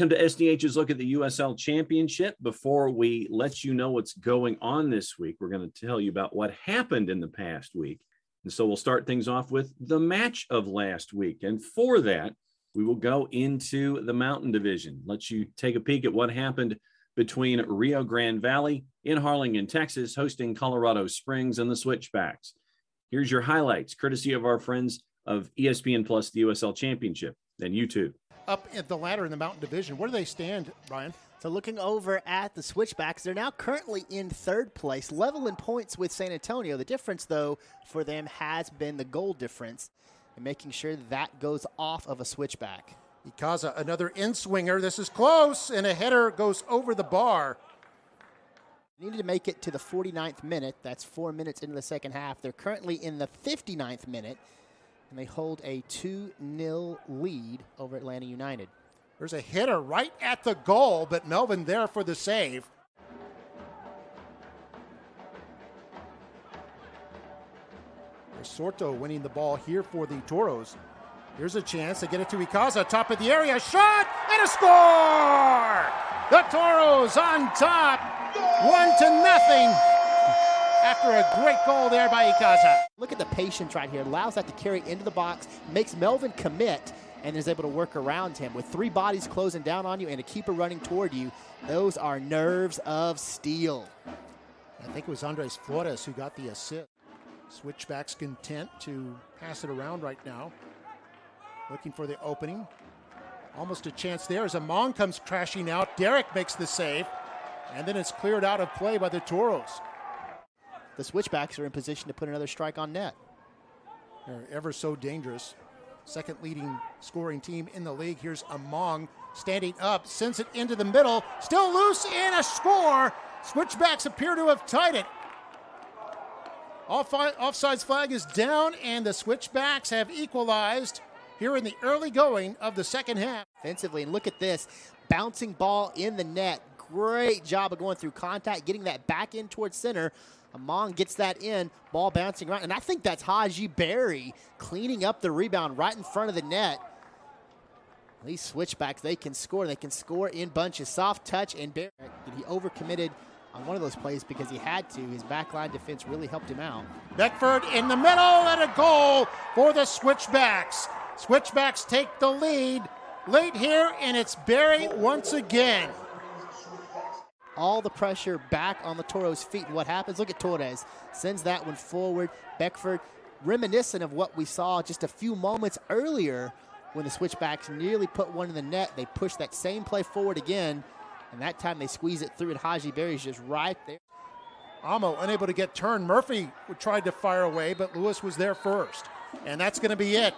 Welcome to SDH's look at the USL Championship. Before we let you know what's going on this week, we're going to tell you about what happened in the past week. And so we'll start things off with the match of last week. And for that, we will go into the Mountain Division, let you take a peek at what happened between Rio Grande Valley in Harlingen, Texas, hosting Colorado Springs and the Switchbacks. Here's your highlights, courtesy of our friends of ESPN Plus, the USL Championship, and YouTube. Up at the ladder in the Mountain Division. Where do they stand, Brian? So looking over at the Switchbacks, they're now currently in third place, level in points with San Antonio. The difference, though, for them has been the goal difference and making sure that goes off of a Switchback. Ikaza, another in swinger. This is close, and a header goes over the bar. Needed to make it to the 49th minute. That's four minutes into the second half. They're currently in the 59th minute, and they hold a 2 0 lead over Atlanta United. There's a hitter right at the goal, but Melvin there for the save. Sorto winning the ball here for the Toros. Here's a chance to get it to Ikaza, top of the area, shot, and a score! The Toros on top, one to nothing after a great goal there by Ikaza. Look at the patience right here. Allows that to carry into the box, makes Melvin commit, and is able to work around him. With three bodies closing down on you and a keeper running toward you, those are nerves of steel. I think it was Andres Flores who got the assist. Switchbacks content to pass it around right now. Looking for the opening. Almost a chance there as Amon comes crashing out. Derek makes the save. And then it's cleared out of play by the Toros. The Switchbacks are in position to put another strike on net. They're ever so dangerous. Second leading scoring team in the league. Here's Amon standing up, sends it into the middle, still loose, and a score. Switchbacks appear to have tied it. Off- offsides flag is down, and the Switchbacks have equalized here in the early going of the second half. Offensively, and look at this bouncing ball in the net. Great job of going through contact, getting that back in towards center. Amon gets that in, ball bouncing around. And I think that's Hadji Barry cleaning up the rebound right in front of the net. These switchbacks, they can score. They can score in bunches. Soft touch and Barry. He overcommitted on one of those plays because he had to. His backline defense really helped him out. Beckford in the middle and a goal for the Switchbacks. Switchbacks take the lead late here, and it's Barry once again. All the pressure back on the Toro's feet. And what happens? Look at Torres. Sends that one forward. Beckford, reminiscent of what we saw just a few moments earlier when the switchbacks nearly put one in the net. They push that same play forward again. And that time they squeeze it through, and Hadji Barry's just right there. Amo unable to get turned. Murphy tried to fire away, but Lewis was there first. And that's going to be it.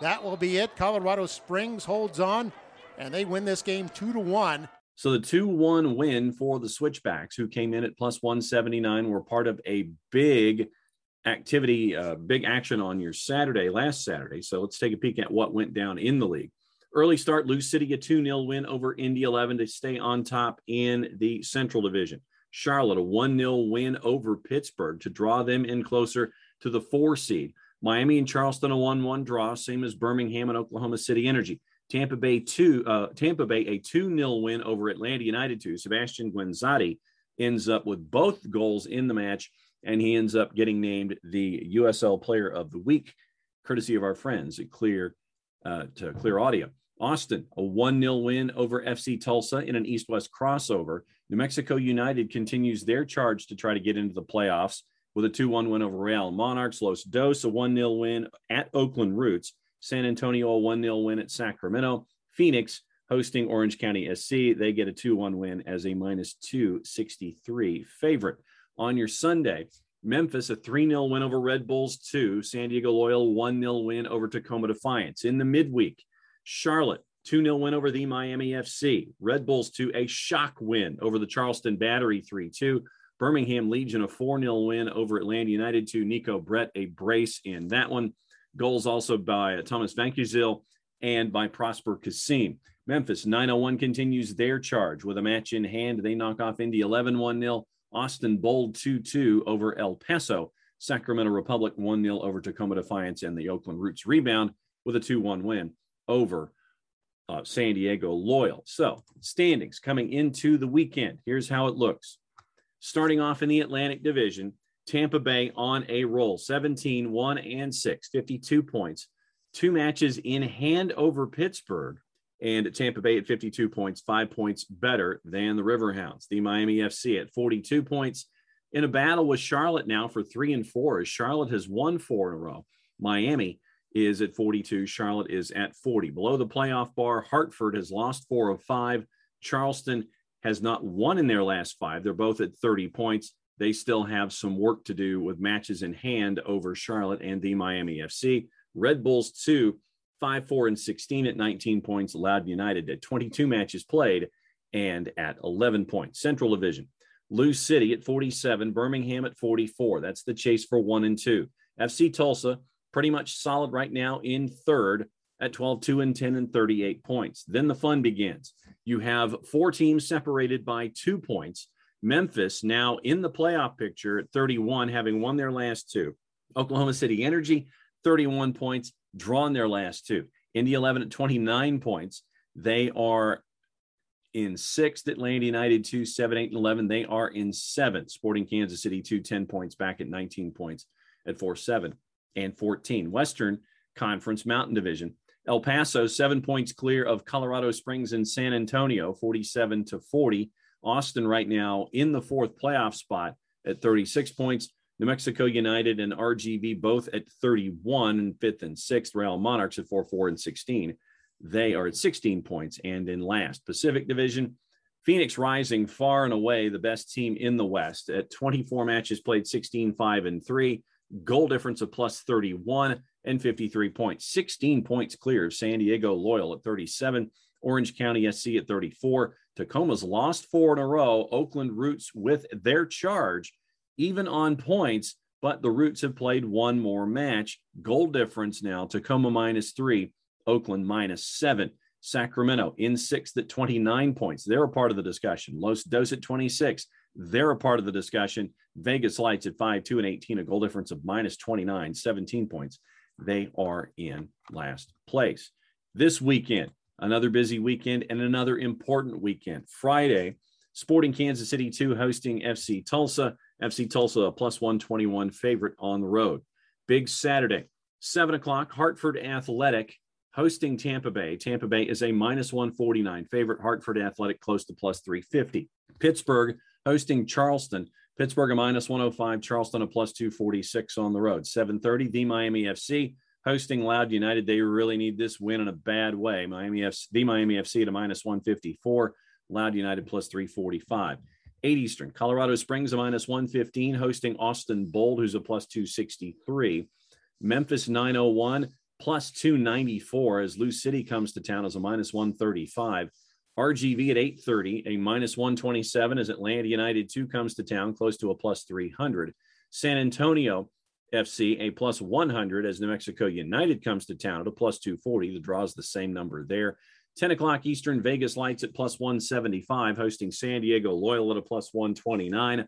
That will be it. Colorado Springs holds on, and they win this game two to one. So the 2 1 win for the Switchbacks, who came in at plus 179, were part of a big activity, uh, big action on your Saturday, last Saturday. So let's take a peek at what went down in the league. Early start, Lou City, a 2 0 win over Indy 11 to stay on top in the Central Division. Charlotte, a 1 0 win over Pittsburgh to draw them in closer to the four seed. Miami and Charleston, a 1 1 draw, same as Birmingham and Oklahoma City Energy. Tampa Bay, two, uh, Tampa Bay, a 2 0 win over Atlanta United 2. Sebastian Guenzatti ends up with both goals in the match, and he ends up getting named the USL Player of the Week, courtesy of our friends at Clear uh, to Clear Audio. Austin, a 1 0 win over FC Tulsa in an East West crossover. New Mexico United continues their charge to try to get into the playoffs with a 2 1 win over Real Monarchs. Los Dos, a 1 0 win at Oakland Roots. San Antonio, a 1 0 win at Sacramento. Phoenix, hosting Orange County SC, they get a 2 1 win as a minus 263 favorite. On your Sunday, Memphis, a 3 0 win over Red Bulls 2. San Diego Loyal, 1 0 win over Tacoma Defiance. In the midweek, Charlotte, 2 0 win over the Miami FC. Red Bulls 2, a shock win over the Charleston Battery 3 2. Birmingham Legion, a 4 0 win over Atlanta United 2. Neco Brett, a brace in that one. Goals also by Thomas Vancaeyezeele and by Prosper Kasim. Memphis 901 continues their charge with a match in hand. They knock off Indy 11 1 0. Austin Bold 2 2 over El Paso. Sacramento Republic 1 0 over Tacoma Defiance and the Oakland Roots rebound with a 2 1 win over uh, San Diego Loyal. So, standings coming into the weekend. Here's how it looks. Starting off in the Atlantic Division, Tampa Bay on a roll 17, 1 and 6, 52 points. Two matches in hand over Pittsburgh. And Tampa Bay at 52 points, five points better than the Riverhounds. The Miami FC at 42 points in a battle with Charlotte now for three and four, as Charlotte has won four in a row. Miami is at 42. Charlotte is at 40. Below the playoff bar, Hartford has lost four of five. Charleston has not won in their last five. They're both at 30 points. They still have some work to do with matches in hand over Charlotte and the Miami FC. Red Bulls, two, five, four, and 16 at 19 points. Loudoun United at 22 matches played and at 11 points. Central Division, Lou City at 47, Birmingham at 44. That's the chase for one and two. FC Tulsa pretty much solid right now in third at 12, 2 and 10 and 38 points. Then the fun begins. You have four teams separated by two points. Memphis now in the playoff picture at 31, having won their last two. Oklahoma City Energy, 31 points, drawn their last two. Indy 11 at 29 points. They are in sixth. Atlanta United, 2, 7, 8, and 11. They are in seventh. Sporting Kansas City, 2, 10 points back at 19 points at 4, 7 and 14. Western Conference Mountain Division. El Paso, seven points clear of Colorado Springs and San Antonio, 47 to 40. Austin, right now, in the fourth playoff spot at 36 points. New Mexico United and RGV both at 31 and fifth and sixth. Real Monarchs at 4 4 and 16. They are at 16 points and in last. Pacific Division, Phoenix rising far and away the best team in the West at 24 matches played, 16 5 and 3 goal difference of plus 31 and 53 points, 16 points clear of San Diego Loyal at 37, Orange County SC at 34. Tacoma's lost four in a row. Oakland Roots with their charge, even on points, but the Roots have played one more match. Goal difference now Tacoma minus three, Oakland minus seven. Sacramento in sixth at 29 points. They're a part of the discussion. Los Dos at 26. They're a part of the discussion. Vegas Lights at 5, 2, and 18, a goal difference of minus 29, 17 points. They are in last place. This weekend, another busy weekend and another important weekend. Friday, Sporting Kansas City 2 hosting FC Tulsa. FC Tulsa, a plus 121 favorite on the road. Big Saturday, 7 o'clock, Hartford Athletic hosting Tampa Bay. Tampa Bay is a minus 149 favorite. Hartford Athletic close to plus 350. Pittsburgh hosting Charleston. Pittsburgh a minus 105, Charleston a plus 246 on the road. 7:30, the Miami FC hosting Loud United. They really need this win in a bad way. Miami FC, the Miami FC at a minus 154, Loud United plus 345. 8 Eastern, Colorado Springs a minus 115, hosting Austin Bold, who's a plus 263. Memphis 901 plus 294 as Lou City comes to town as a minus 135. RGV at 830, a minus 127 as Atlanta United 2 comes to town, close to a plus 300. San Antonio FC a plus 100 as New Mexico United comes to town at a plus 240. The draw is the same number there. 10 o'clock Eastern, Vegas Lights at plus 175, hosting San Diego Loyal at a plus 129.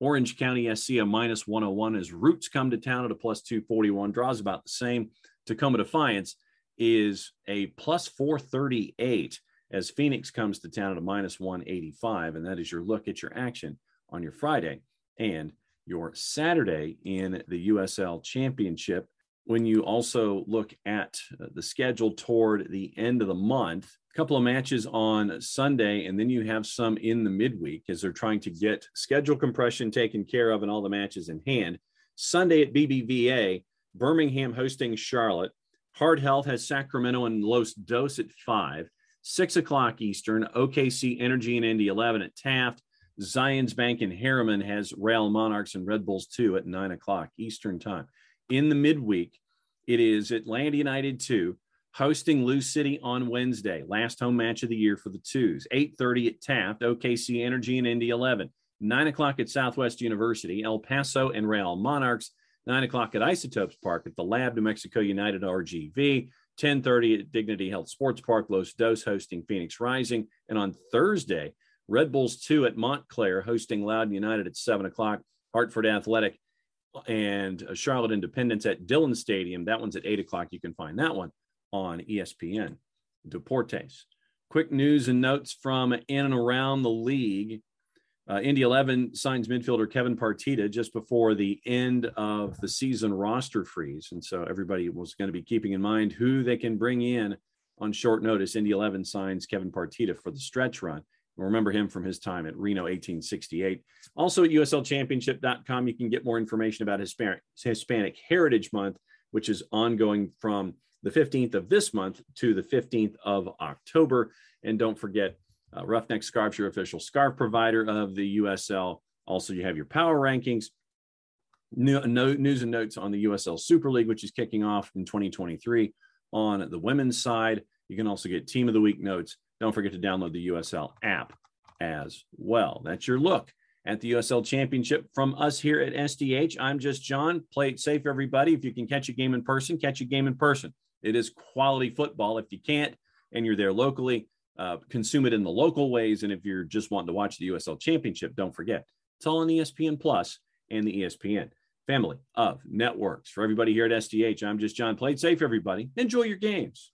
Orange County SC a minus 101 as Roots come to town at a plus 241. Draws about the same. Tacoma Defiance is a plus 438 as Phoenix comes to town at a minus 185. And that is your look at your action on your Friday and your Saturday in the USL Championship. When you also look at uh, the schedule toward the end of the month, a couple of matches on Sunday, and then you have some in the midweek as they're trying to get schedule compression taken care of and all the matches in hand. Sunday at BBVA, Birmingham hosting Charlotte. Heart Health has Sacramento and Los Dos at five. Six o'clock Eastern, OKC Energy and Indy 11 at Taft. Zions Bank and Herriman has Real Monarchs and Red Bulls 2 at 9 o'clock Eastern Time. In the midweek, it is Atlanta United 2 hosting Lou City on Wednesday, last home match of the year for the twos. 8.30 at Taft, OKC Energy and Indy 11. 9 o'clock at Southwest University, El Paso and Real Monarchs. 9 o'clock at Isotopes Park at the Lab, New Mexico United RGV. 10.30 at Dignity Health Sports Park, Los Dos hosting Phoenix Rising. And on Thursday, Red Bulls 2 at Montclair hosting Loudoun United at 7 o'clock. Hartford Athletic and Charlotte Independence at Dillon Stadium. That one's at 8 o'clock. You can find that one on ESPN. Deportes. Quick news and notes from in and around the league. Uh, Indy 11 signs midfielder Kevin Partida just before the end of the season roster freeze. And so everybody was going to be keeping in mind who they can bring in on short notice. Indy 11 signs Kevin Partida for the stretch run. Remember him from his time at Reno 1868. Also at USLChampionship.com, you can get more information about Hispanic, Hispanic Heritage Month, which is ongoing from the 15th of this month to the 15th of October. And don't forget, uh, Ruffneck Scarves, your official scarf provider of the USL. Also, you have your power rankings, new, no, news and notes on the USL Super League, which is kicking off in 2023 on the women's side. You can also get Team of the Week notes don't forget to download the USL app as well. That's your look at the USL Championship from us here at SDH. I'm just John. Play it safe, everybody. If you can catch a game in person, catch a game in person. It is quality football. If you can't and you're there locally, uh, consume it in the local ways. And if you're just wanting to watch the USL Championship, don't forget it's all on ESPN Plus and the ESPN family of networks. For everybody here at SDH, I'm just John. Play it safe, everybody. Enjoy your games.